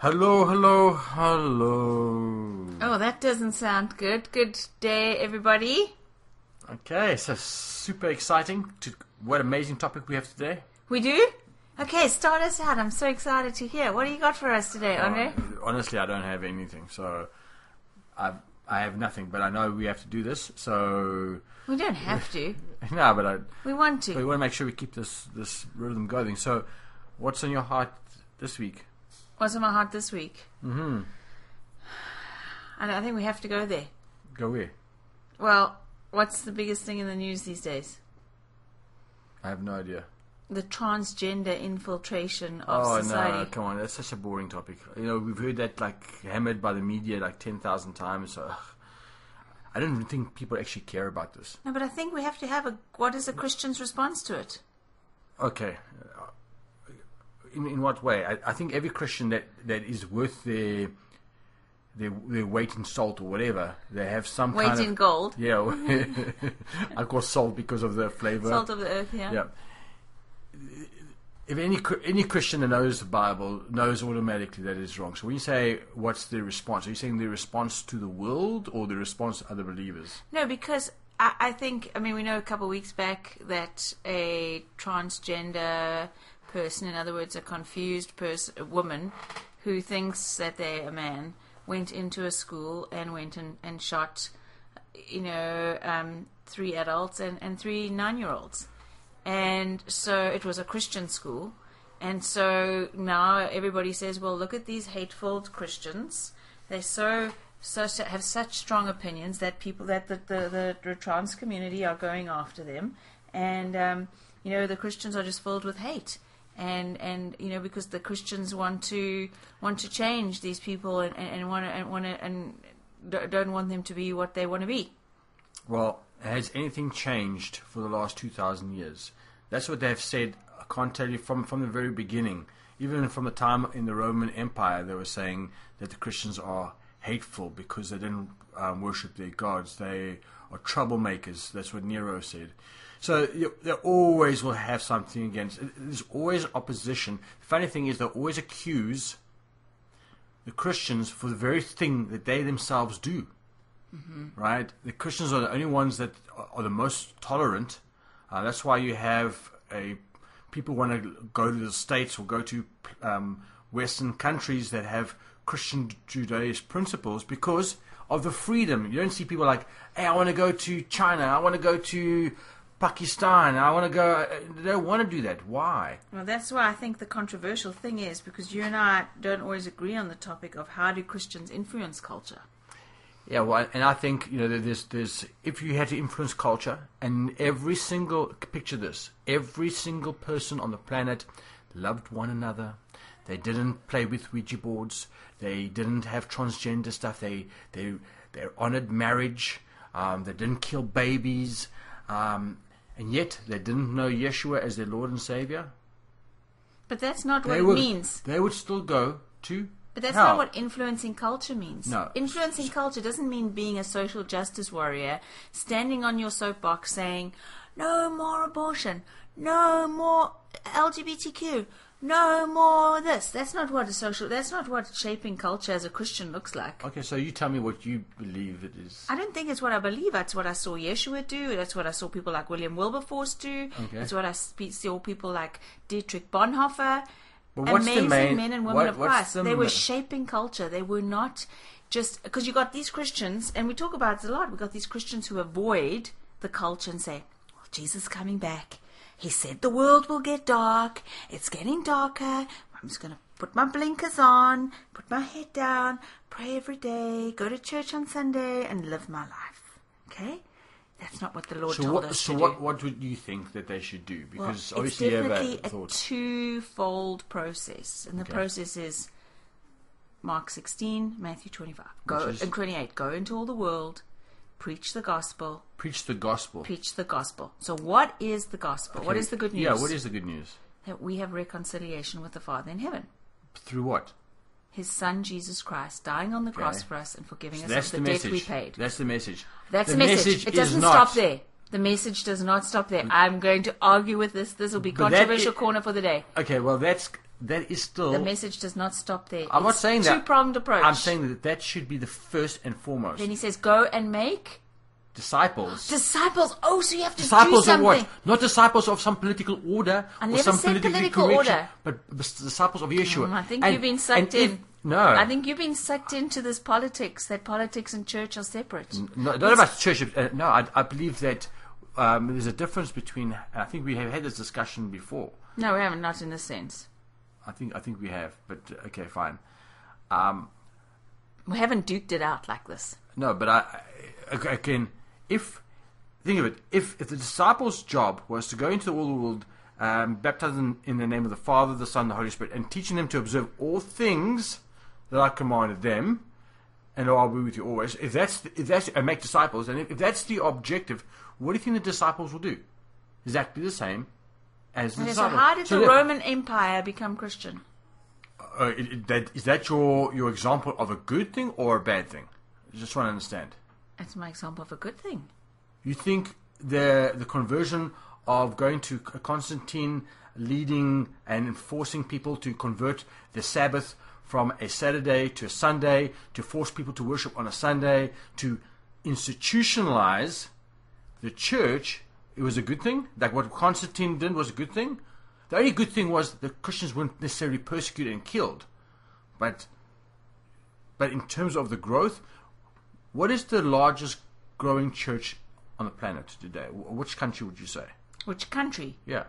Hello, hello, hello. Oh, that doesn't sound good. Good day, everybody. Okay, so super exciting. To, what amazing topic we have today. We do? Okay, start us out. I'm so excited to hear. What do you got for us today, Andre? Uh, honestly, I don't have anything, so I I have nothing. But I know we have to do this, so We don't have to. no. But I We want but we want to make sure we keep this this rhythm going. So, what's on your heart this week? What's on my heart this week? Mm-hmm. And I think we have to go there. Go where? Well, what's the biggest thing in the news these days? I have no idea. The transgender infiltration of oh society. no! Come on, that's such a boring topic. You know, we've heard that like hammered by the media like ten thousand times. So. I don't even think people actually care about this. No, but I think we have to have a. What is a Christian's response to it? Okay. In, in what way? I, I think every Christian that, that is worth their, their their weight in salt or whatever, they have some Weight kind in of gold, yeah. I call salt because of the flavor. salt of the earth. Yeah. Yeah. If any any Christian that knows the Bible knows automatically that it's wrong. So when you say what's the response, are you saying the response to the world or the response to other believers? No, because I, I think, I mean, we know a couple of weeks back that a transgender person, in other words, a confused person, a woman who thinks that they're a man, went into a school and went and, and shot, you know, um, three adults and, and three nine year olds. And so it was a Christian school. And so now everybody says, well, look at these hateful Christians. They're so, so have such strong opinions that people that the, the, the trans community are going after them. And, um, you know, the Christians are just filled with hate. And, and you know because the Christians want to want to change these people and, and, want to and want to and don't want them to be what they want to be. Well, has anything changed for the last 2,000 years? That's what they've said. I can't tell you from, from the very beginning. Even from the time in the Roman Empire, they were saying that the Christians are hateful because they didn't um, worship their gods. They are troublemakers. That's what Nero said. So you, they always will have something against. There's always opposition. The funny thing is, they always accuse the Christians for the very thing that they themselves do right? The Christians are the only ones that are- are the most tolerant. Uh, that's why you have a people want to go to the states or go to um, Western countries that have Christian Judaist principles because of the freedom. You don't see people like, "Hey, I want to go to China. I want to go to Pakistan. I want to go." They don't want to do that. Why? Well, that's why I think the controversial thing is because you and I don't always agree on the topic of how do Christians influence culture. Yeah, well, and I think you know there's there's if you had to influence culture, and every single picture this, every single person on the planet loved one another. They didn't play with Ouija boards. They didn't have transgender stuff. They they they honored marriage. Um, they didn't kill babies, um, and yet they didn't know Yeshua as their Lord and Savior. But that's not what They it means. they would still go to. But that's hell. not what influencing culture means. No. Influencing culture doesn't mean being a social justice warrior, standing on your soapbox saying, no more abortion, no more LGBTQ, no more this. That's not what a social, that's not what shaping culture as a Christian looks like. Okay, so you tell me what you believe it is. I don't think it's what I believe. That's what I saw Yeshua do. That's what I saw people like William Wilberforce do. Okay. That's what I spe- saw people like Dietrich Bonhoeffer. But what's the Amazing main- men and women what- of Christ. the They were shaping culture. They were not just because you got these Christians, and we talk about it a lot. We got these Christians who avoid the culture and say, "Well, Jesus is coming back. He said the world will get dark. It's getting darker. I'm just gonna put my blinkers on, put my head down, pray every day, go to church on Sunday, and live my life." Okay, that's not what the Lord So told what? us So to what? do. What would you think that they should do? Well, Because it's obviously have definitely a thought. twofold process, and the Okay. process is Mark 16, Matthew 25, go is- and 28. Go into all the world, preach the gospel, Preach the gospel. preach the gospel. So, what is the gospel? What Okay. is the good news? Yeah. What is the good news? that we have reconciliation with the Father in heaven. Through what? His Son Jesus Christ dying on the cross for us and forgiving So us of the, the, debt message. we paid. That's the message. That's the the message. It doesn't not- stop there. The message does not stop there. Mm. I'm going to argue with this. This will be But controversial corner for the day. Okay. Well, that's that is still. The message does not stop there. I'm not saying that. two pronged approach. I'm saying that that should be the first and foremost. Then he says, "Go and make disciples. disciples." Oh, so you have to Disciples do of something. what? Not disciples of some political order I or some political, correction, order. but disciples of Yeshua. Mm, I think And- you've been sucked if- in. No, I think you've been sucked into this politics. That politics and church are separate. No, not about church. Uh, no, I, I believe that um, there's a difference between. I think we have had this discussion before. No, we haven't. Not in this sense. I think I think we have, but okay, fine. Um, We haven't duked it out like this. no, but I, I ag- again, if think of it, if if the disciples' job was to go into all the world, um, baptizing in the name of the Father, the Son, the Holy Spirit, and teaching them to observe all things that I commanded them, and I'll be with you always. If that's if that's and make disciples, and if, if that's the objective, what do you think the disciples will do? Exactly the same as the Okay, so how did the that- Roman Empire become Christian? uh, it- it- that, is that your your example of a good thing or a bad thing? I just want to understand. That's my example of a good thing. You think the the conversion of going to Constantine, leading and enforcing people to convert the Sabbath from a Saturday to a Sunday, to force people to worship on a Sunday, to institutionalize the church, it was a good thing. Like what Constantine did was a good thing. The only good thing was that Christians weren't necessarily persecuted and killed, but but in terms of the growth, what is the largest growing church on the planet today? Which country would you say? Which country? Yeah,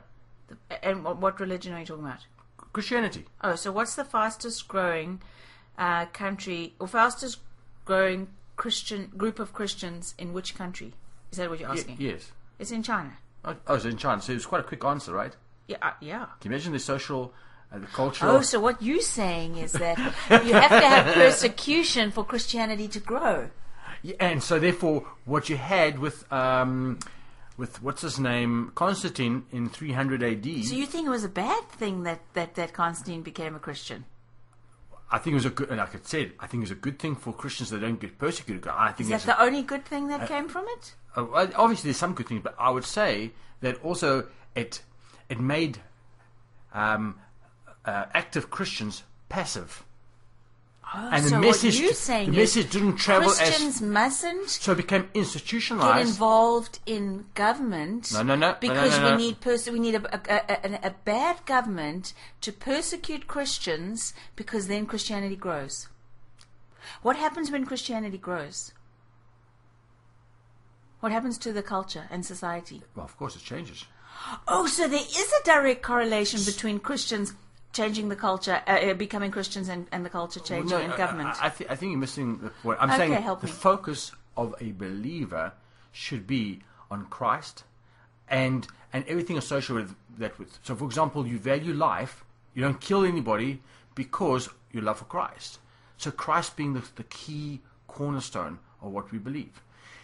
And what- what religion are you talking about? Christianity. Oh, so what's the fastest growing uh, country or fastest growing Christian group of Christians in which country? Is that what you're asking? yes. It's in China. Oh, oh, it's in China. So it's quite a quick answer, right? Yeah, uh, yeah. Can you imagine the social, uh, the cultural? Oh, so what you're saying is that you have to have persecution for Christianity to grow. Yeah, and so therefore, what you had with um, with what's his name, Constantine in 300 AD. So you think it was a bad thing that, that, that Constantine became a Christian? I think it was a good, and like I said, I think it was a good thing for Christians that don't get persecuted. I think Is that it's a- the only good thing that came from it? Uh, obviously, there's some good things, but I would say that also it it made um, uh, active Christians passive, Ah, and Oh, so the message what you're saying the message didn't travel Christians as mustn't so it became institutionalized. get involved in government. No, no, no, no, Because no, no, no. we need pers- we need a, a, a, a bad government to persecute Christians because then Christianity grows. What happens when Christianity grows? What happens to the culture and society? Well, of course, it changes. Oh, so there is a direct correlation between Christians changing the culture, uh, uh, becoming Christians, and, and the culture changing No, in I- government. I, I, thi- I think you're missing the point. I'm Okay, saying help the me. focus of a believer should be on Christ and and everything associated with that. With so, for example, you value life. You don't kill anybody because you love for Christ. So, Christ being the, the key cornerstone of what we believe.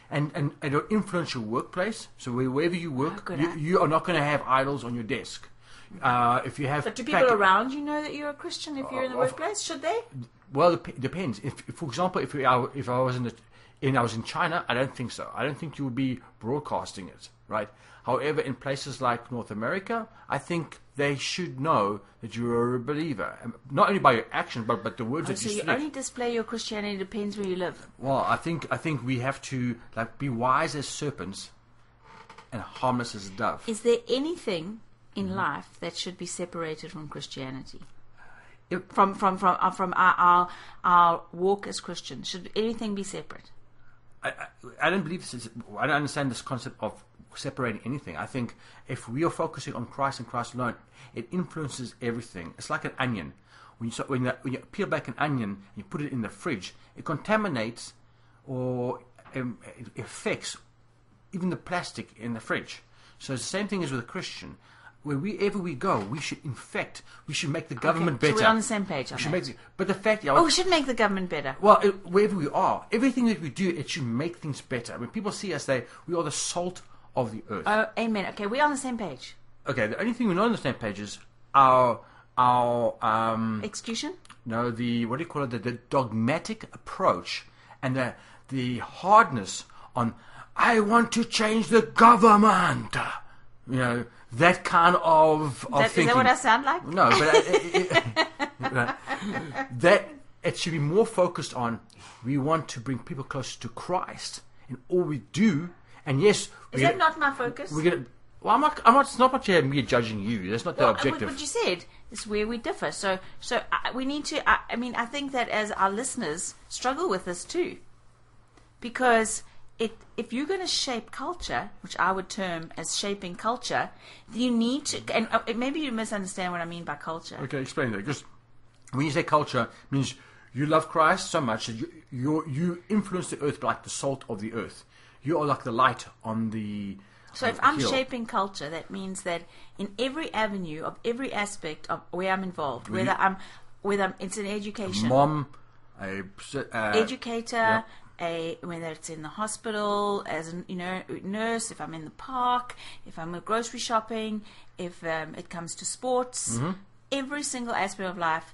And, and, and it'll influence your workplace. So wherever you work, you, you are not going to have idols on your desk. Uh, if you have, but do people packet- around you know that you're a Christian if you're in the of- workplace? Should they? Well, it dep- depends. If, if, for example, if I, if I was in the, in I was in China, I don't think so. I don't think you would be broadcasting it, right? However, in places like North America, I think they should know that you are a believer, And not only by your action, but but the words Oh, that so you you speak. only display your Christianity depends where you live. Well, I think I think we have to like be wise as serpents and harmless as a dove. Is there anything in Mm-hmm. life that should be separated from Christianity? From from from uh, from our, our our walk as Christians, should anything be separate? I, I, I don't believe this is, I don't understand this concept of separating anything. I think if we are focusing on Christ and Christ alone, it influences everything. It's like an onion. When you, so- when, you, when you peel back an onion and you put it in the fridge, it contaminates or um, it affects even the plastic in the fridge. So it's the same thing as with a Christian. Wherever we go, we should infect, we should make the government Okay, so better. we're on the same page We should make the- but the fact, yeah, Oh, we should make the government better. well, it, wherever we are, everything that we do, it should make things better. When people see us, they we are the salt of the earth. Oh, amen. Okay, we're on the same page. okay, the only thing we're not on the same page is our our um Execution. no the what do you call it the, the dogmatic approach and the the hardness on I want to change the government. You know that kind of of That, is thinking. that what I sound like? No, but that it should be more focused on. We want to bring people closer to Christ in all we do, and yes, Is that not my focus? we're gonna. Well, I'm not. I'm not. It's not about you- me judging you. That's not Well, the objective. what you said is where we differ. So, so I, we need to. I, I mean, I think that as our listeners struggle with this too, because it, if you're going to shape culture, which I would term as shaping culture, you need to. And uh, maybe you misunderstand what I mean by culture. Okay, explain that. Because when you say culture, it means you love Christ so much that you you you influence the earth like the salt of the earth. You are like the light on the. So if I'm hill. shaping culture, that means that in every avenue of every aspect of where I'm involved, whether you- I'm whether I'm, it's an education, mom, a uh, educator, a whether it's in the hospital as a you know nurse, if I'm in the park, if I'm grocery shopping, if um, it comes to sports, Mm-hmm. every single aspect of life.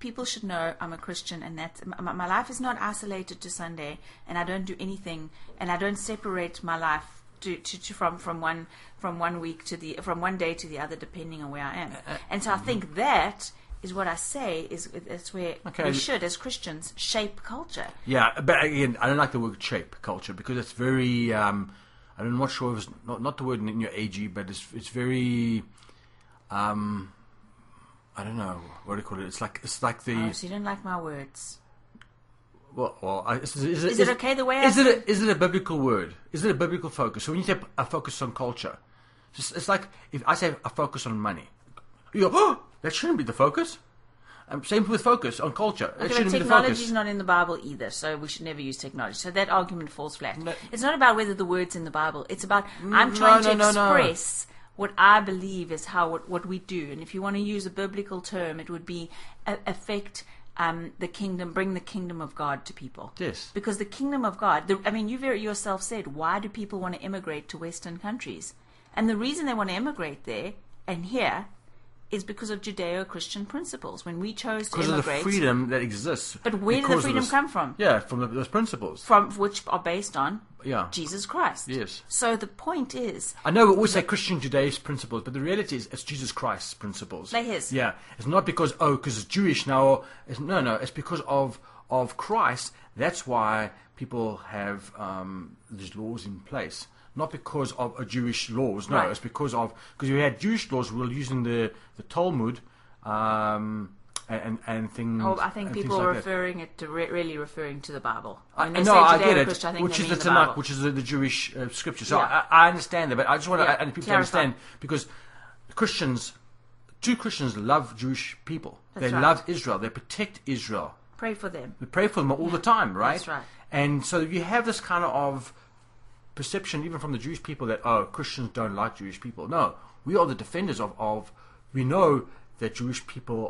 People should know I'm a Christian, and that my, my life is not isolated to Sunday, and I don't do anything, and I don't separate my life to, to, to from from one from one week to the from one day to the other, depending on where I am. Uh, And so I think that is what I say is that's where Okay. we should, as Christians, shape culture. Yeah, but again, I don't like the word shape culture because it's very. Um, I'm not sure if it's not, not the word in your AG, but it's it's very. Um, I don't know what do you call it. It's like it's like the Oh, so you don't like my words. well. well I, is, is, it, Is it okay the way I Is it a, is it a biblical word? Is it a biblical focus? So when you say a focus on culture, it's, it's like if I say a focus on money, you go, oh, that shouldn't be the focus. Um, same with focus on culture. it Okay, but shouldn't be the technology focus. is not in the Bible either, so we should never use technology. So that argument falls flat. No. It's not about whether the word's in the Bible. It's about I'm trying no, to no, no. express what I believe is how what, what we do. And if you want to use a biblical term, it would be a, affect um, the kingdom, bring the kingdom of God to people. Yes. Because the kingdom of God, the, I mean, you very yourself said, why do people want to immigrate to Western countries? And the reason they want to immigrate there and here is because of Judeo-Christian principles. When we chose to because of the freedom that exists. But where did the freedom this- come from? Yeah, from the, those principles. from which are based on Yeah. Jesus Christ. Yes. So the point is, I know we always say Christian Judaist principles, but the reality is it's Jesus Christ's principles. They're his. Yeah, it's not because oh, because it's Jewish now. Or it's, no, no, it's because of of Christ. That's why people have um, these laws in place. Not because of a Jewish laws. No, Right. it's because of because we had Jewish laws. We were using the the Talmud. Um, and, and, things. oh, I think people are like that. referring it to re- really referring to the Bible. I, no, I get I it. Which is the the Tanakh, which is the, the Jewish uh, scripture. So Yeah. I, I understand that, but I just want to, Yeah, and people to understand because Christians, two Christians love Jewish people. That's they right. love Israel. They protect Israel. Pray for them. We pray for them all the time, right? That's right. And so you have this kind of perception, even from the Jewish people, that oh, Christians don't like Jewish people. No, we are the defenders of. of we know that Jewish people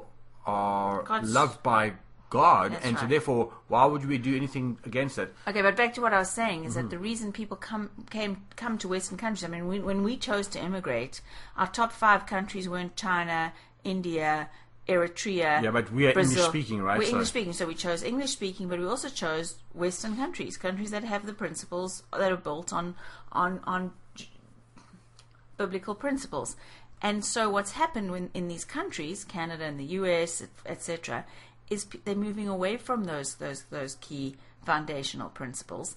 are God's- loved by God, and so therefore, why would we do anything against it? Okay, but back to what I was saying is Mm-hmm. that the reason people come came come to Western countries. I mean, we, when we chose to immigrate, our top five countries weren't China, India, Eritrea. Yeah, but we are Brazil. English-speaking, right? We're So- English speaking, so we chose English speaking, but we also chose Western countries, countries that have the principles that are built on on on biblical principles. And so, what's happened when, in these countries, Canada and the US, etc., is p- they're moving away from those those those key foundational principles.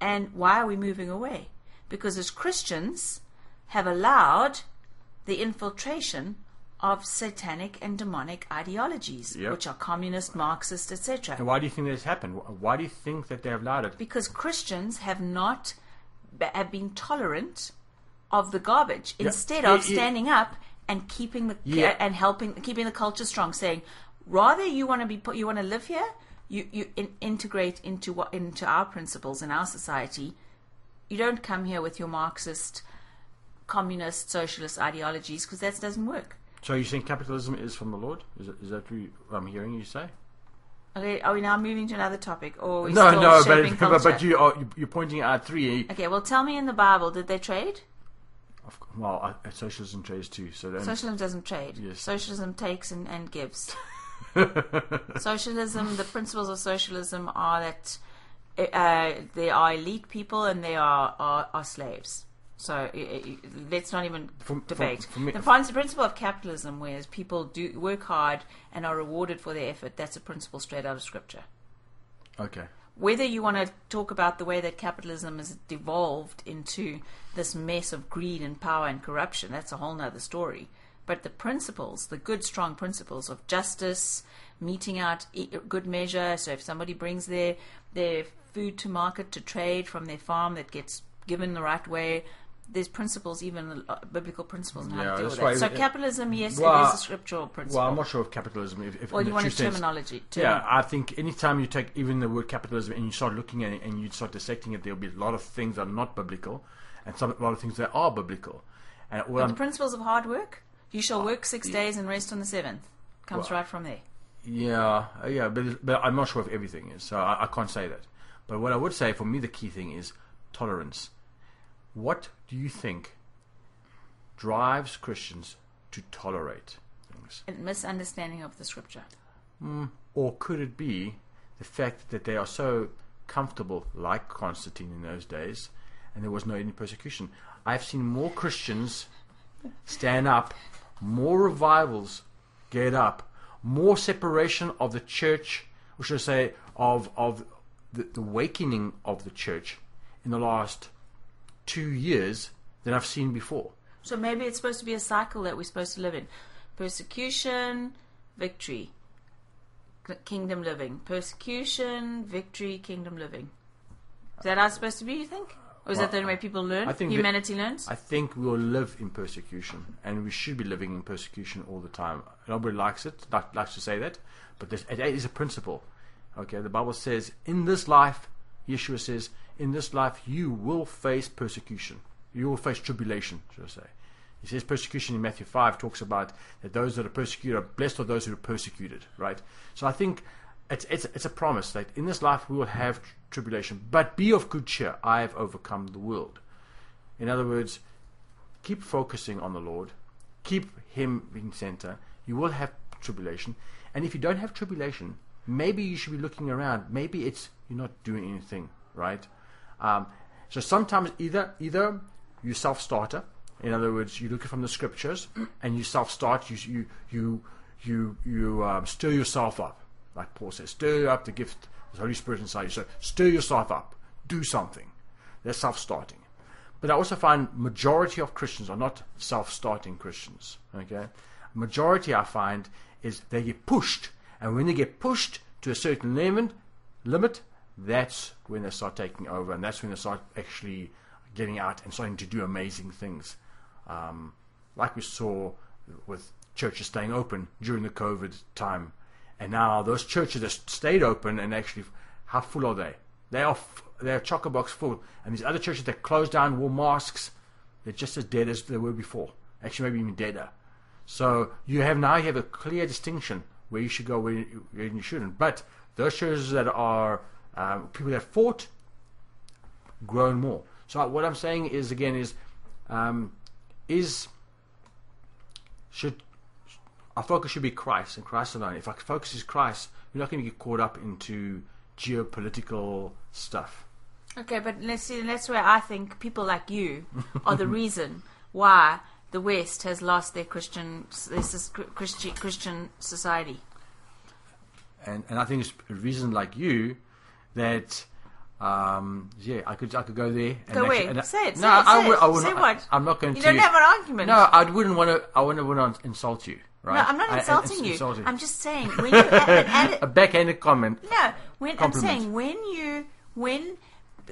And why are we moving away? Because as Christians have allowed the infiltration of satanic and demonic ideologies, Yep. which are communist, Marxist, etc. And why do you think this happened? Why do you think that they have allowed it? Because Christians have not have been tolerant of the garbage instead Yeah, of yeah. standing up and keeping the Yeah. and helping keeping the culture strong, saying rather you want to be put you want to live here, you you in, integrate into what into our principles in our society. You don't come here with your Marxist, communist, socialist ideologies because that doesn't work. So you think capitalism is from the Lord? Is, it, is that what I'm hearing you say? Okay, are we now moving to another topic, or No, no, but, but but you are you- you're pointing out three. Okay, well, tell me in the Bible, did they trade? Of, well, uh, socialism trades too. So then, Socialism doesn't trade. Yes. Socialism takes and, and gives. socialism, the principles of socialism are that uh, there are elite people and there are, are, are slaves. So i- i- let's not even For- for- debate. for me- the prin- principle of capitalism, whereas people do work hard and are rewarded for their effort, that's a principle straight out of scripture. Okay. Whether you want to talk about the way that capitalism has devolved into this mess of greed and power and corruption, that's a whole nother story. But the principles, the good, strong principles of justice, meting out good measure. So if somebody brings their their food to market to trade from their farm that gets given the right way, there's principles, even uh, biblical principles, on how Yeah, to deal with that. why- So capitalism, yes, Well, it is a scriptural principle. Well, I'm not sure of capitalism. If, if Or you want a sense- terminology? Term. Yeah, I think anytime you take even the word capitalism and you start looking at it and you start dissecting it, there'll be a lot of things that are not biblical, and some a lot of things that are biblical. And what the principles of hard work, you shall work six days and rest on the seventh, comes Well, right from there. Yeah, uh, yeah, but, but I'm not sure if everything is, so I, I can't say that. But what I would say, for me, the key thing is tolerance. What do you think drives Christians to tolerate things? A misunderstanding of the scripture. Hmm, or could it be the fact that they are so comfortable, like Constantine in those days, and there was no any persecution? I've seen more Christians stand up, more revivals get up, more separation of the church, or should I say, of of the, the awakening of the church in the last two years than I've seen before. So maybe it's supposed to be a cycle that we're supposed to live in: persecution, victory, kingdom living. Persecution, victory, kingdom living. Is that how it's supposed to be? You think, or is that the way people learn? I think that- humanity learns. I think we will live in persecution, and we should be living in persecution all the time. Nobody likes it, like, likes to say that, but it is a principle. Okay, the Bible says, in this life, Yeshua says, in this life you will face persecution. You will face tribulation, should I say. He says persecution in Matthew 5 talks about that those that are persecuted are blessed are those who are persecuted, right? So I think it's, it's, it's a promise that in this life we will have tr- tribulation, but be of good cheer. I have overcome the world. In other words, keep focusing on the Lord, keep Him in center. You will have tribulation, and if you don't have tribulation, maybe you should be looking around. Maybe it's you're not doing anything right. Um, so sometimes either either you self starter, in other words, you look from the scriptures and you self start. You you you you you um, stir yourself up, like Paul says, stir up the gift, of the Holy Spirit inside you. So stir yourself up, do something. That's self starting. But I also find majority of Christians are not self-starting Christians. Okay, majority I find is they get pushed, and when they get pushed to a certain limit, limit, that's when they start taking over, and that's when they start actually getting out and starting to do amazing things, um, like we saw with churches staying open during the COVID time, and now those churches that stayed open and actually, how full are they? They are f- they're chock a box full, and these other churches that closed down, wore masks, they're just as dead as they were before. Actually, maybe even deader. So you have now you have a clear distinction where you should go, where you, where you shouldn't. But those churches that are um, people that fought, grown more. So what I'm saying is again is um, is should our focus should be Christ and Christ alone. If our focus is Christ, we're not going to get caught up into geopolitical stuff. Okay, but let's see. That's where I think people like you are the reason why the West has lost their Christian, Christian Christian society. and and I think it's a reason like you that um, yeah I could I could go there. And Go actually- where? and I- Say it, No, say it, I, would, I wouldn't. Say what? I, am not going You to. don't have an argument. No, I wouldn't want to. I wouldn't want to insult you. Right? No, I'm not I- insulting you. insulting. I'm just saying when you add, add, a backhanded comment. no, when I'm saying when you when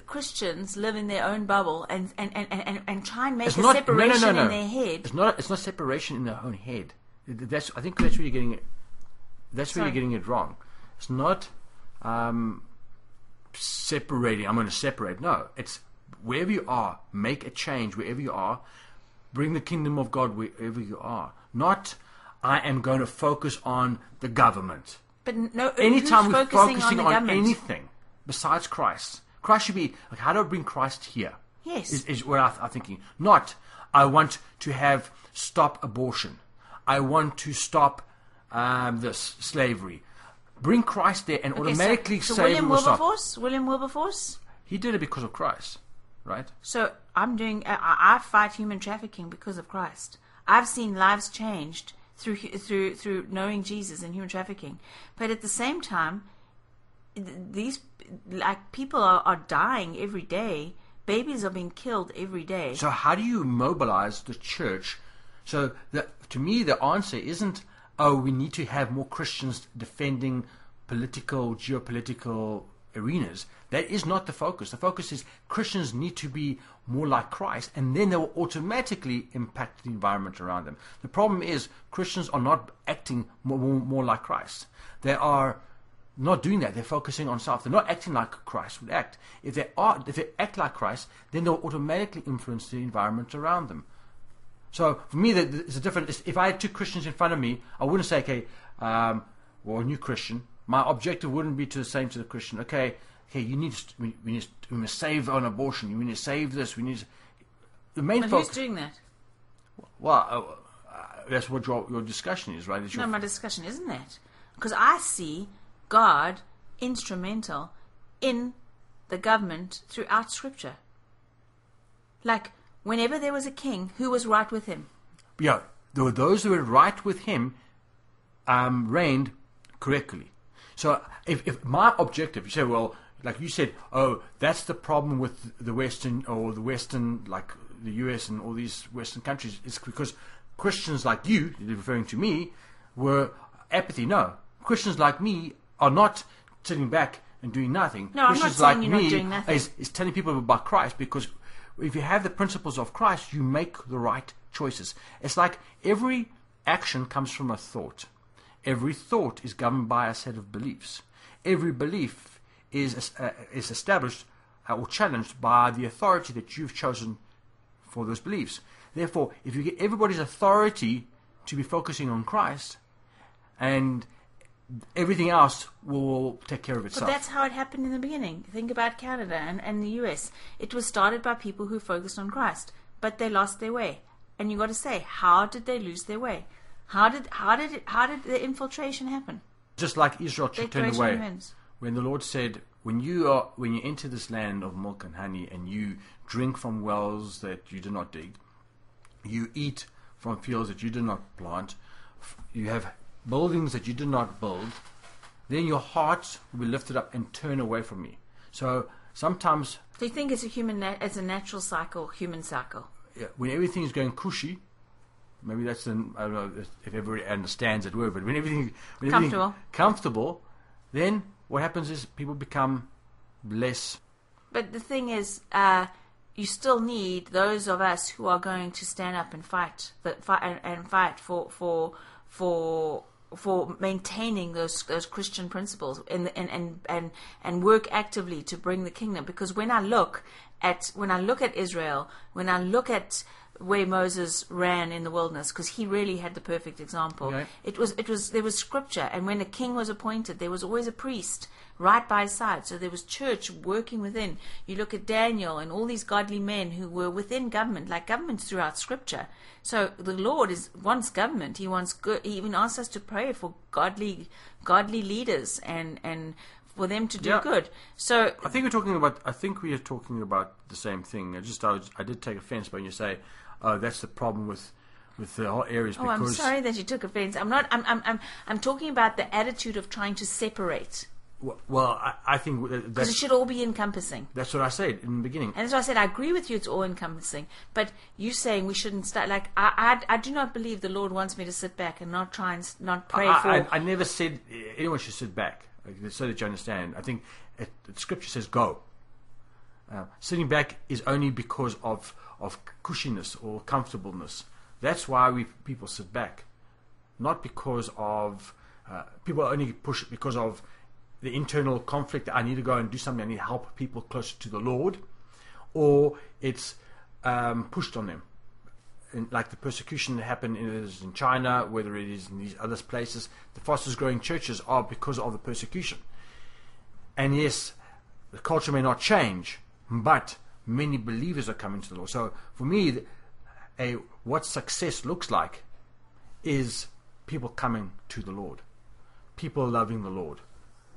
Christians live in their own bubble and and, and, and, and try and make It's a not separation no, no, no, no. in their head. It's not. It's not separation in their own head. That's. I think that's where you're getting it. That's where Sorry. you're getting it wrong. It's not um, separating. I'm going to separate. No, it's wherever you are, make a change wherever you are. Bring the kingdom of God wherever you are. Not, I am going to focus on the government. But no, Anytime we're focusing, focusing on, on, anything besides Christ, Christ should be like, how do I bring Christ here? Yes. is, is what I'm thinking. Not, I want to have stop abortion. I want to stop um, this slavery. Bring Christ there, and Okay, so- automatically so, slavery William will. Wilberforce, William Wilberforce, He did it because of Christ. right? So I'm doing. I, I fight human trafficking because of Christ. I've seen lives changed through through through knowing Jesus and human trafficking. But at the same time, these like people are, are dying every day. Babies are being killed every day. So how do you mobilize the church? So the, to me, the answer isn't, oh, we need to have more Christians defending political, geopolitical arenas. That is not the focus. The focus is Christians need to be more like Christ, and then they will automatically impact the environment around them. The problem is Christians are not acting more, more, more like Christ. They are not doing that. They're focusing on self. They're not acting like Christ would act. If they are, if they act like Christ, then they'll automatically influence the environment around them. So for me, that it's a different. If I had two Christians in front of me, I wouldn't say, okay, um, well, a new Christian. My objective wouldn't be to say to the Christian, okay, okay, you need to, we, we need to, we must save on abortion. We need to save this. We need to, the main But who's doing that? Well, uh, uh, that's what your, your discussion is, right? It's No, my discussion isn't that because I see God instrumental in the government throughout Scripture. Like whenever there was a king, who was right with him? yeah, there were those who were right with him, um, reigned correctly. So if, if my objective, you say, well, like you said, oh, that's the problem with the Western or the Western, like the US and all these Western countries, it's because Christians like you, referring to me, were apathy. No, Christians like me are not sitting back and doing nothing. No, I'm not Christians saying like you're not me doing nothing. is, is telling people about Christ because if you have the principles of Christ, you make the right choices. It's like every action comes from a thought. Every thought is governed by a set of beliefs. Every belief is uh, is established uh, or challenged by the authority that you've chosen for those beliefs. Therefore, if you get everybody's authority to be focusing on Christ, and everything else will take care of But itself. that's how it happened in the beginning. Think about Canada and, and the US. It was started by people who focused on Christ, but they lost their way. And you got to say, how did they lose their way? How did how did it, how did the infiltration happen? Just like Israel turned away. when the Lord said, "When you are when you enter this land of milk and honey, and you drink from wells that you did not dig, you eat from fields that you did not plant, you have buildings that you did not build, then your heart will be lifted up and turn away from me." So sometimes, Do you think it's a human na- it's a natural cycle, human cycle? yeah, when everything is going cushy. Maybe that's an, I don't know if- everybody understands that word, but when everything when everything Comfortable. comfortable, then what happens is people become less But the thing is, uh, you still need those of us who are going to stand up and fight, that fight and, and fight for for for for maintaining those those Christian principles and and and and and work actively to bring the kingdom. Because when I look at when I look at Israel, when I look at where Moses ran in the wilderness, because he really had the perfect example. Okay. It was it was there was scripture, and when a king was appointed, there was always a priest right by his side. So there was church working within. You look at Daniel and all these godly men who were within government, like governments throughout scripture. So the Lord is wants government. He wants good. He even asks us to pray for godly godly leaders and and for them to do Yeah. good. So I think we're talking about. I think we are talking about the same thing. I just I, was, I did take offence when you say, "Oh, that's the problem with with the whole areas." Oh, I'm sorry that you took offense. I'm not. I'm. I'm. I'm, I'm talking about the attitude of trying to separate well, I, I think because it should all be encompassing. that's what I said in the beginning. And so I said, I agree with you, it's all encompassing. But you saying we shouldn't start, like, I, I, I do not believe the Lord wants me to sit back and not try and not pray I, for. I, I never said anyone should sit back, so that you understand. I think it, the scripture says go. Uh, sitting back is only because of of cushiness or comfortableness. That's why we people sit back, not because of uh, people only push because of the internal conflict. I need to go and do something. I need to help people closer to the Lord, or it's um, pushed on them like the persecution that happened in, in China, whether it is in these other places, the fastest growing churches are because of the persecution. And yes, the culture may not change, but many believers are coming to the Lord. So for me, a what success looks like is people coming to the Lord, people loving the Lord.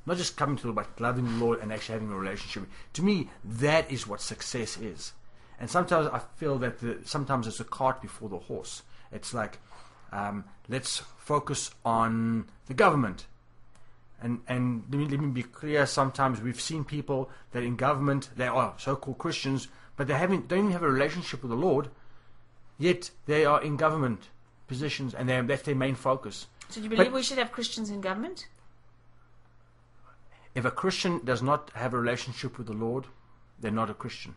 Not just coming to the Lord, but loving the Lord and actually having a relationship. To me, that is what success is. And sometimes I feel that the, sometimes it's a cart before the horse. It's like, um, let's focus on the government. And, and let, me, let me be clear, sometimes we've seen people that in government, they are so-called Christians, but they haven't, don't even have a relationship with the Lord, yet they are in government positions and that's their main focus. So do you believe But- we should have Christians in government? If a Christian does not have a relationship with the Lord, they're not a Christian.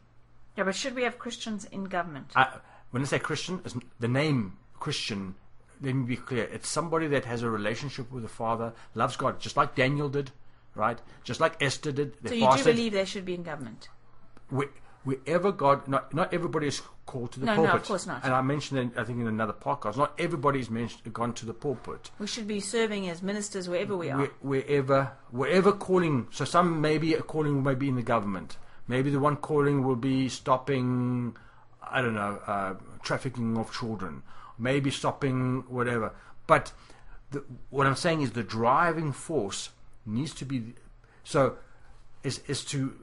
Yeah, but should we have Christians in government? I, when I say Christian, the name Christian, let me be clear. It's somebody that has a relationship with the Father, loves God, just like Daniel did, right? Just like Esther did. So you do fasted. believe they should be in government? Where- wherever God, not, not everybody is called to the No, no, pulpit. of course not. And I mentioned, it, I think, in another podcast, not everybody's mentioned, gone to the pulpit. We should be serving as ministers wherever we are. Where, wherever, wherever calling. So some maybe a calling may be in the government. Maybe the one calling will be stopping, I don't know, uh, trafficking of children. Maybe stopping whatever. But the, what I'm saying is the driving force needs to be. So, is is to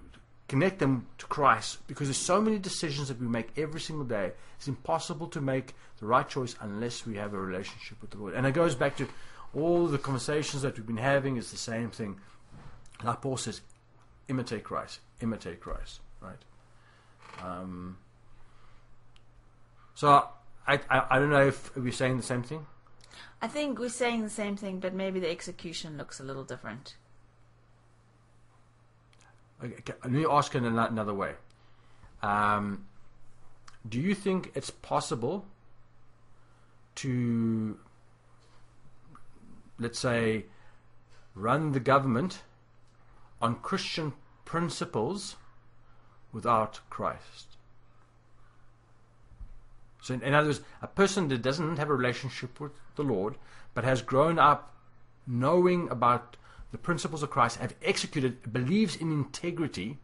connect them to Christ because there's so many decisions that we make every single day. It's impossible to make the right choice unless we have a relationship with the Lord. And it goes back to all the conversations that we've been having. It's the same thing. Like Paul says, imitate Christ, imitate Christ, right? Um, so I, I I don't know if we're saying the same thing. I think we're saying the same thing, but maybe the execution looks a little different. Okay, let me ask it in another way. Um, do you think it's possible to, let's say, run the government on Christian principles without Christ? So, in, other words, a person that doesn't have a relationship with the Lord, but has grown up knowing about the principles of Christ, have executed, believes in integrity,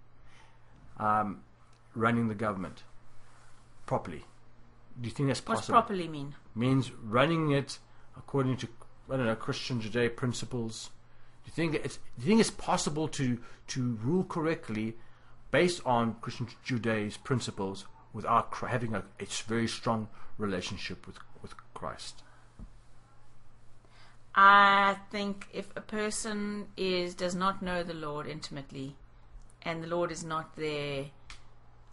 um, running the government properly. Do you think that's What's possible? properly mean? Means running it according to I don't know Christian Judaic principles. Do you think it's do you think it's possible to to rule correctly based on Christian Judaic principles without having a, a very strong relationship with with Christ? I think if a person is does not know the Lord intimately, and the Lord is not their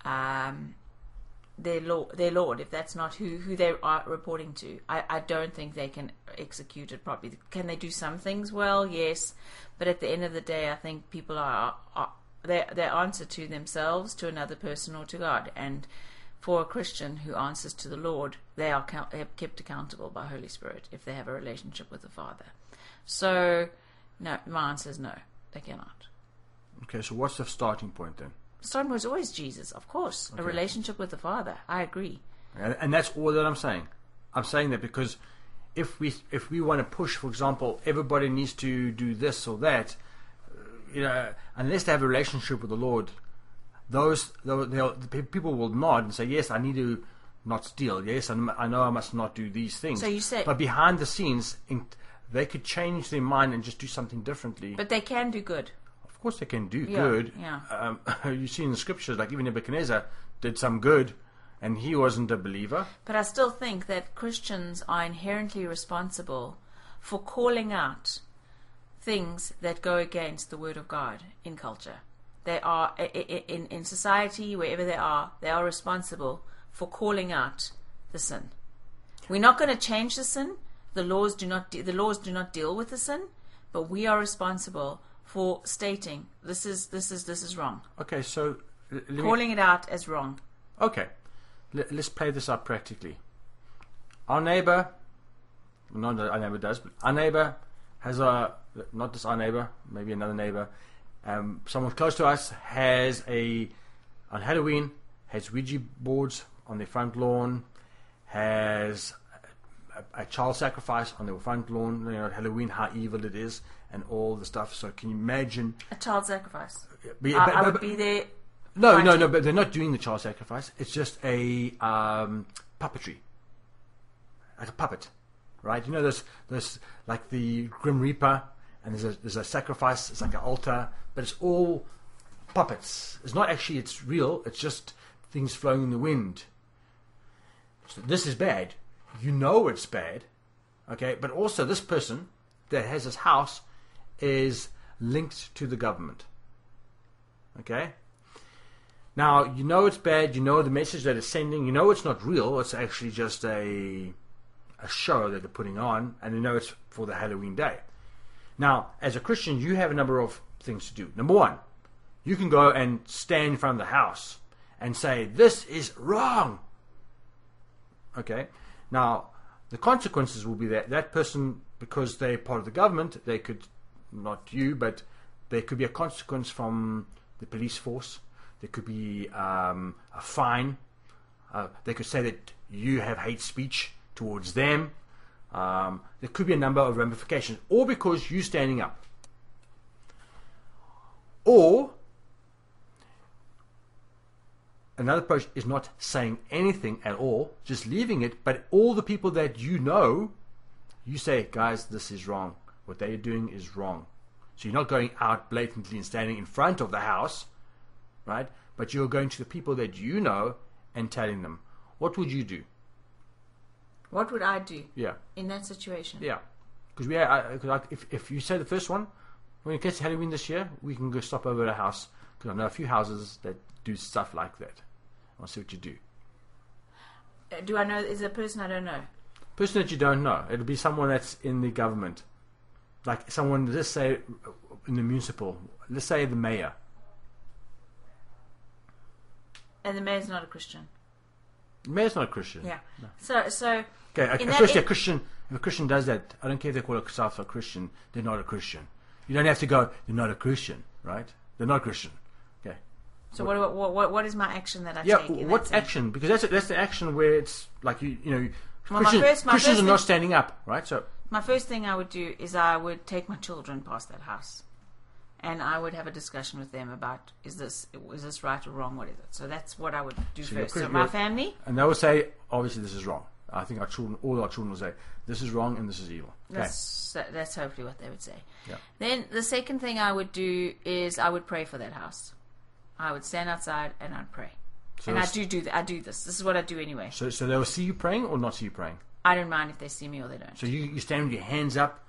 um, their Lord, their Lord, if that's not who who they are reporting to, I, I don't think they can execute it properly. Can they do some things well? Yes, but at the end of the day, I think people are, are they they answer to themselves, to another person, or to God, and for a Christian who answers to the Lord, they are count, kept accountable by Holy Spirit if they have a relationship with the Father. So, no, my answer is no, they cannot. Okay, so what's the starting point then? Starting point is always Jesus, of course, a relationship with the Father. I agree. And, and that's all that I'm saying. I'm saying that because if we if we want to push, for example, everybody needs to do this or that, you know, unless they have a relationship with the Lord, those the people will nod and say, "Yes, I need to not steal. Yes, I, I know I must not do these things." So you say- but behind the scenes, in, they could change their mind and just do something differently. But they can do good. Of course, they can do Yeah, good. yeah. Um, you see in the scriptures, like even Nebuchadnezzar did some good, and he wasn't a believer. But I still think that Christians are inherently responsible for calling out things that go against the Word of God in culture. They are in in society, wherever they are, they are responsible for calling out the sin. We're not going to change the sin. The laws do not de- the laws do not deal with the sin, but we are responsible for stating this is this is this is wrong, Okay, so l- let me- calling it out as wrong. okay, Let, let's play this out practically. Our neighbor, not that our neighbor does, but our neighbor has a not just our neighbor, maybe another neighbor, um, someone close to us has a on Halloween has Ouija boards on their front lawn, has a, a child sacrifice on their front lawn. You know, Halloween, how evil it is, and all the stuff. So can you imagine? A child sacrifice. I, but- I would but- be there. no, no, fighting. no, but they're not doing the child sacrifice. It's just a um, puppetry, like a puppet, right? You know, this, this, like the Grim Reaper and there's a there's a sacrifice. It's like an altar, but it's all puppets. It's not actually it's real. It's just things flowing in the wind. So this is bad. You know it's bad, okay? But also this person that has this house is linked to the government. Okay? Now, you know it's bad, you know the message that it's sending, you know it's not real, it's actually just a a show that they're putting on, and you know it's for the Halloween day. Now, as a Christian, you have a number of things to do. Number one, you can go and stand in front of the house and say, This is wrong. Okay? Now, the consequences will be that that person, because they're part of the government, they could, not you, but there could be a consequence from the police force. There could be um, a fine. Uh, they could say that you have hate speech towards them. Um, there could be a number of ramifications, all because you're standing up. Or another approach is not saying anything at all, just leaving it, but all the people that you know, you say, guys, this is wrong. What they are doing is wrong. So you're not going out blatantly and standing in front of the house, right? But you're going to the people that you know and telling them. What would you do? What would I do Yeah, in that situation? yeah. Because we, I, 'cause I, if if you say the first one, when it gets to Halloween this year, we can go stop over at a house because I know a few houses that do stuff like that. I'll see what you do. Uh, Do I know? Is it a person I don't know? Person that you don't know, it'll be someone that's in the government, like someone. Let's say in the municipal. Let's say the mayor. And the mayor's not a Christian. The mayor's not a Christian. Yeah. So, so In that- especially a Christian. If a Christian does that, I don't care if they call themselves a Christian. They're not a Christian. You don't have to go. They're not a Christian, right? They're not a Christian. Okay. so what, what, what, what is my action that I Yeah. take? in What that sense? action? Because that's that's the action where it's like you you know Well, my Christians, first- my Christians first are not thing- standing up, right? So My first thing I would do is I would take my children past that house, and I would have a discussion with them about is this is this right or wrong? What is it? So that's what I would do So you're first. So pretty my family, and they will say obviously this is wrong. I think our children, all our children will say this is wrong and this is evil. Okay. that's that's hopefully what they would say. Yeah. Then the second thing I would do is I would pray for that house. I would stand outside and I'd pray. So and I do do th- I do this. This is what I do anyway. So so they will see you praying or not see you praying. I don't mind if they see me or they don't. So you, you stand with your hands up,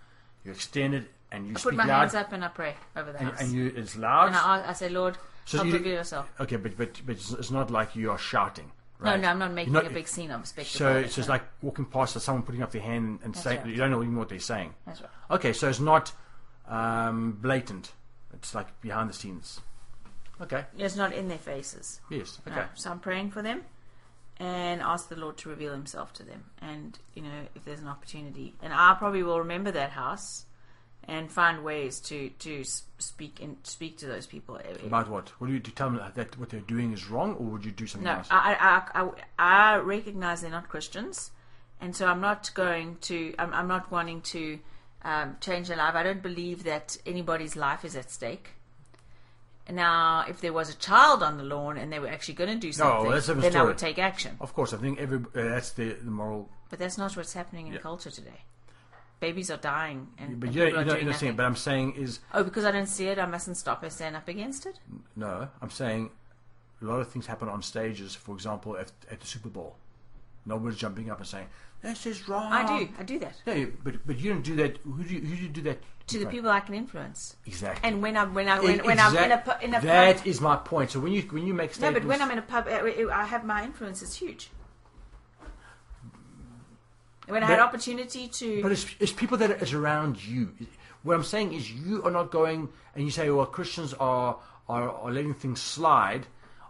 you extend it, and you I put my loud, hands up and I pray over the and, house. and you it's loud. And I, I say, Lord, So help you- reveal yourself. Okay, but but but it's not like you are shouting. No, Right? no, I'm not making You're a big scene of spectacle. So it's just like walking past someone putting up their hand and, That's saying right. you don't know even what they're saying. That's right. Okay, so it's not um, blatant. It's like behind the scenes. Okay. It's not in their faces. Yes. No. Okay. So I'm praying for them and ask the Lord to reveal Himself to them. And, you know, if there's an opportunity. And I probably will remember that house and find ways to, to speak and speak to those people. About what? What do you do? Tell them that what they're doing is wrong, or would you do something No, else? I, I, I, I recognize they're not Christians, and so I'm not going to. I'm, I'm not wanting to um, change their life. I don't believe that anybody's life is at stake. Now, if there was a child on the lawn and they were actually going to do something, that's a then I would take action. of course, I think every uh, that's the, the moral. But that's not what's happening in Yeah. culture today. Babies are dying, and, But and you don't, you are don't, you see it. But I'm saying is Oh, because I don't see it, I mustn't stop and stand up against it. no. I'm saying a lot of things happen on stages. For example, at, at the Super Bowl, nobody's jumping up and saying this is wrong. I do, I do that No, but but you don't do that. Who do you, who do you do that to the people I can influence. Exactly. And when I'm when I when, E- when I'm in a in a That pub, is my point. So when you when you make no, but when I'm in a pub, I have my influence is huge. When I had But- opportunity to, But it's, it's people that is around you. What I'm saying is you are not going and you say, well, Christians are, are, are letting things slide.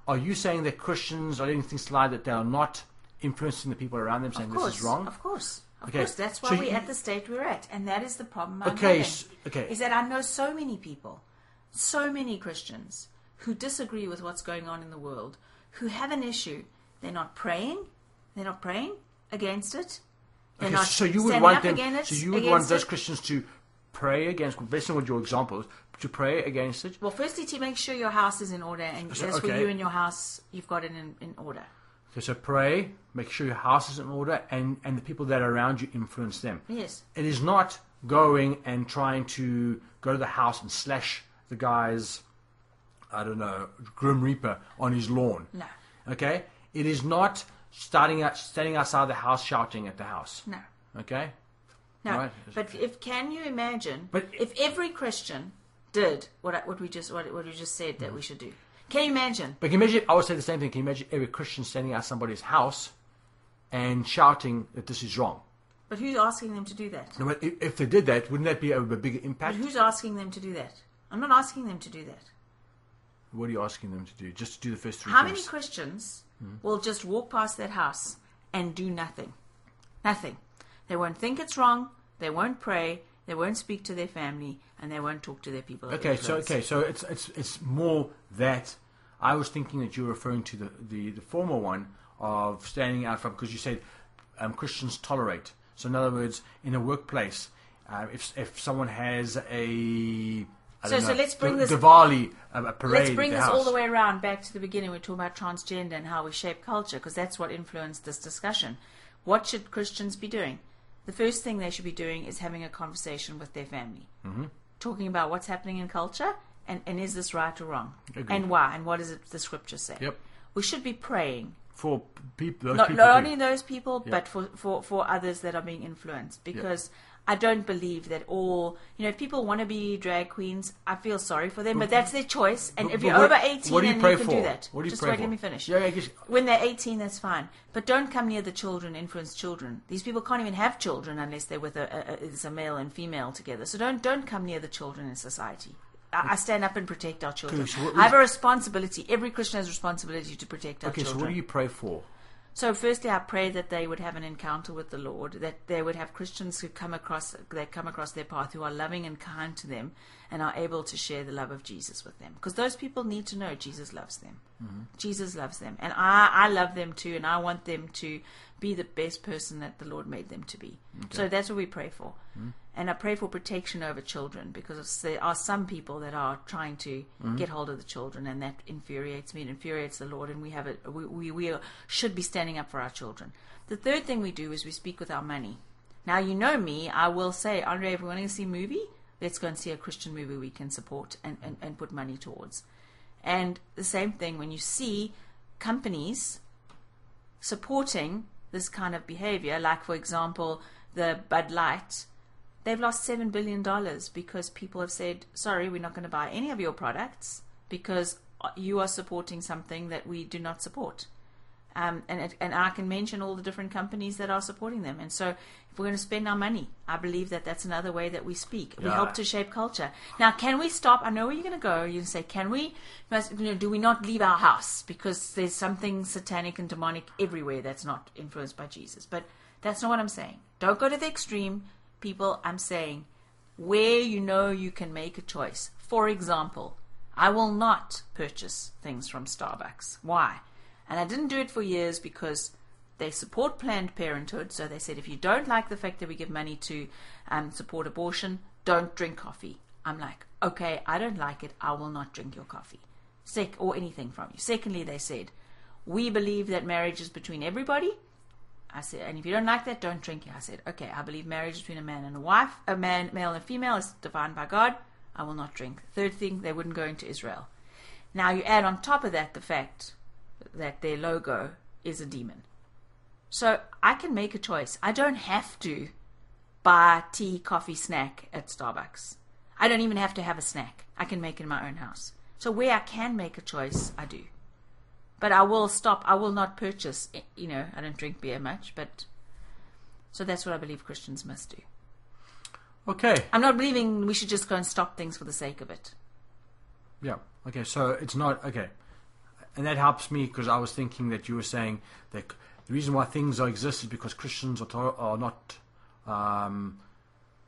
Are you saying that Christians are letting things slide, that they are not influencing the people around them, saying course, this is wrong? of course, of Okay, course, that's why so we're you- at the state we're at, and that is the problem. I'm Okay, having, okay. is that I know so many people, so many Christians who disagree with what's going on in the world, who have an issue. They're not praying. They're not praying against it. Okay, so you would want them, so you would want those it. Christians to pray against, based on your examples, to pray against it. Well, firstly, to make sure your house is in order, and So, for okay. you and your house, you've got it in, in order. Okay, so pray, make sure your house is in order, and, and the people that are around you influence them. Yes. It is not going and trying to go to the house and slash the guy's, I don't know, Grim Reaper on his lawn. No. Okay? It is not starting out, standing outside the house shouting at the house. No. Okay? No, Right. but if can you imagine? But- if every Christian did what what we just what, what we just said that we should do, can you imagine? But can you imagine, I would say the same thing. Can you imagine every Christian standing outside somebody's house and shouting that this is wrong? But who's asking them to do that? No, but if, if they did that, wouldn't that be a, a bigger But who's asking them to do that? I'm not asking them to do that. What are you asking them to do? Just to do the first three How things? many Christians will just walk past that house and do nothing? Nothing. They won't think it's wrong. They won't pray. They won't speak to their family, and they won't talk to their people. Okay, so okay, so it's it's it's more that I was thinking that you were referring to the the, the former one of standing out from because you said um, Christians tolerate. So in other words, in a workplace, uh, if if someone has a I So- so let's bring Di- this- Diwali a, a parade. Let's bring this the all the way around back to the beginning. We're talking about transgender and how we shape culture because that's what influenced this discussion. What should Christians be doing? The first thing they should be doing is having a conversation with their family, mm-hmm. talking about what's happening in culture and, and is this right or wrong, Agreed. and why, and what does it, the scripture say. Yep. We should be praying for people. Not, people not only those people, Yeah. but for, for, for others that are being influenced. Because I don't believe that all, you know, if people want to be drag queens, I feel sorry for them, but that's their choice. And if you're what- over 18, what do you then pray you can for? do that. What do you Just pray wait, for? let me finish. Yeah, yeah, When they're 18, that's fine. But don't come near the children, influence children. These people can't even have children unless they're with a, a, a, it's a male and female together. So don't, don't come near the children in society. I, stand up and protect our children. so what I have a responsibility. Every Christian has a responsibility to protect our children. Okay, so what do you pray for? So, firstly, I pray that they would have an encounter with the Lord, that they would have Christians who come across that come across their path who are loving and kind to them, and are able to share the love of Jesus with them. Because those people need to know Jesus loves them. Mm-hmm. Jesus loves them, and I, I love them too, and I want them to be the best person that the Lord made them to be. So that's what we pray for. Hmm. And I pray for protection over children because there are some people that are trying to hmm. get hold of the children, and that infuriates me. It infuriates the Lord, and we have it. We, we we should be standing up for our children. The third thing we do is we speak with our money. Now you know me. I will say, Andre, if we want to see a movie, let's go and see a Christian movie we can support and, and, and put money towards. And the same thing when you see companies supporting this kind of behavior, like for example, the Bud Light, they've lost seven billion dollars because people have said, "Sorry, we're not going to buy any of your products because you are supporting something that we do not support." Um, and it, and I can mention all the different companies that are supporting them. And so, if we're going to spend our money, I believe that that's another way that we speak. We help to shape culture. Now, can we stop? I know where you're going to go. You say, can we? must- you know, Do we not leave our house because there's something satanic and demonic everywhere that's not influenced by Jesus? But that's not what I'm saying. Don't go to the extreme, people. I'm saying where you know you can make a choice. For example, I will not purchase things from Starbucks. Why? And I didn't do it for years because they support Planned Parenthood. So they said if you don't like the fact that we give money to um, support abortion, don't drink coffee. I'm like, okay, I don't like it. I will not drink your coffee, Sec- or anything from you. Secondly, they said we believe that marriage is between everybody. I said, and if you don't like that, don't drink it. I said, okay, I believe marriage between a man and a wife, a man, male and female, is defined by God. I will not drink. Third thing, they wouldn't go into Israel. Now you add on top of that the fact that their logo is a demon. So I can make a choice. I don't have to buy tea, coffee, snack at Starbucks. I don't even have to have a snack. I can make it in my own house. So where I can make a choice, I do. But I will stop. I will not purchase. eh, You know, I don't drink beer much, but so that's what I believe Christians must do. Okay. I'm not believing we should just go and stop things for the sake of it. Yeah. Okay. So it's not okay, and that helps me because I was thinking that you were saying that the reason why things are exist is because Christians are, to- are not um,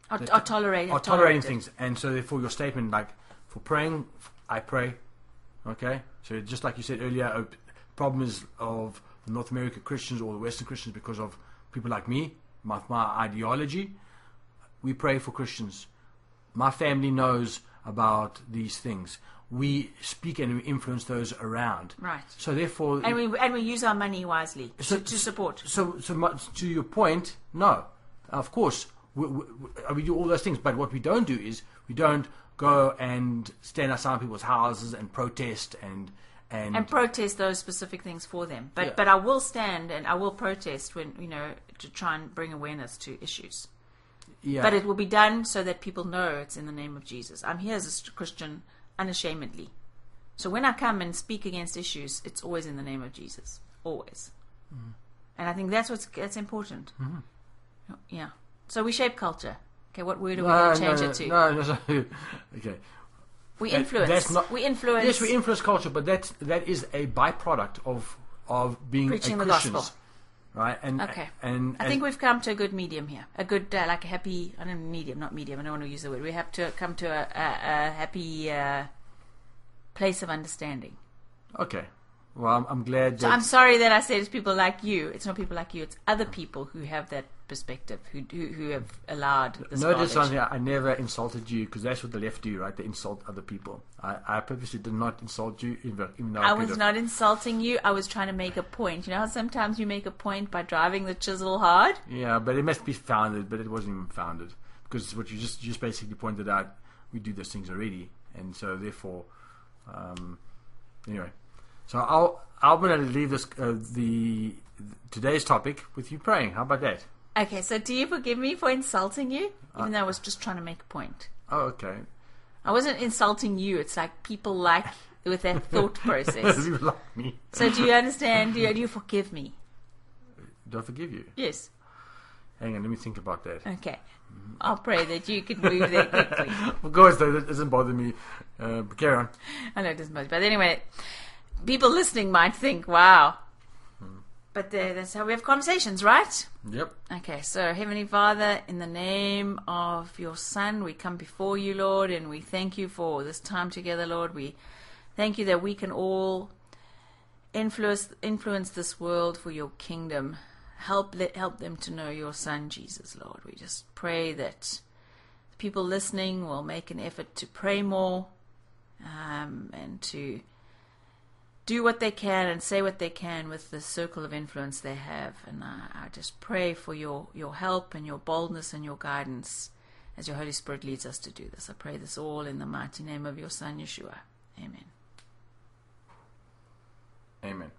That- or tolerate. are tolerating it. things, and so therefore your statement, like for praying, I pray. Okay. So just like you said earlier, a problem is of North American Christians or the Western Christians because of people like me, my, my ideology. We pray for Christians. My family knows about these things. We speak and we influence those around. Right. So therefore, And we and we use our money wisely So- to, to support. so, so much to your point, no. Of course, we, we, we do all those things. But what we don't do is we don't go and stand outside people's houses and protest and and, and protest those specific things for them. But Yeah. but I will stand and I will protest when you know to try and bring awareness to issues. yeah. But it will be done so that people know it's in the name of Jesus. I'm here as a Christian unashamedly. So when I come and speak against issues, it's always in the name of Jesus, always. Mm-hmm. And I think that's what's that's important. Yeah. So we shape culture. Okay, what word are we going to change no, it to? no, no, no. okay. we That- influence. that's not- we influence. Yes, we influence culture, but that that is a byproduct of of being Preaching a the Christians, gospel. Right? And Okay. and, I think we've come to a good medium here. A good, uh, like a happy, I don't know, medium, not medium, I don't want to use the word. We have to come to a, a, a happy uh, place of understanding. okay. Well, I'm, I'm glad So I'm sorry that I said it's people like you. It's not people like you, it's other people who have that perspective, who, who, who have allowed this Notice something. I never insulted you because that's what the left do, right? They insult other people. I, I purposely did not insult you, even, even though I, I was not insulting you. I was trying to make a point. You know how sometimes you make a point by driving the chisel hard? Yeah, but it must be founded, but it wasn't even founded because what you just you just basically pointed out. We do those things already, and so therefore, um, anyway. So I'll I'm going to leave this uh, the today's topic with you praying. How about that? Okay, so do you forgive me for insulting you? Uh, Even though I was just trying to make a point. Oh, okay. I wasn't insulting you. It's like people like with that thought process. you like me? So do you understand? Do you, do you forgive me? Do I forgive you? Yes. Hang on, let me think about that. Okay. I'll pray that you can move there quickly. Of course, though, that doesn't bother me. Uh, but carry on. I know it doesn't matter, but anyway, people listening might think, "Wow." But that's how we have conversations, right? Yep. Okay, so Heavenly Father, in the name of your Son, we come before you, Lord, and we thank you for this time together, Lord. We thank you that we can all influence influence this world for your kingdom. Help let help them to know your Son, Jesus, Lord. We just pray that the people listening will make an effort to pray more um, and to do what they can and say what they can with the circle of influence they have. And I, I just pray for your, your help and your boldness and your guidance as your Holy Spirit leads us to do this. I pray this all in the mighty name of your Son, Yeshua. Amen. Amen.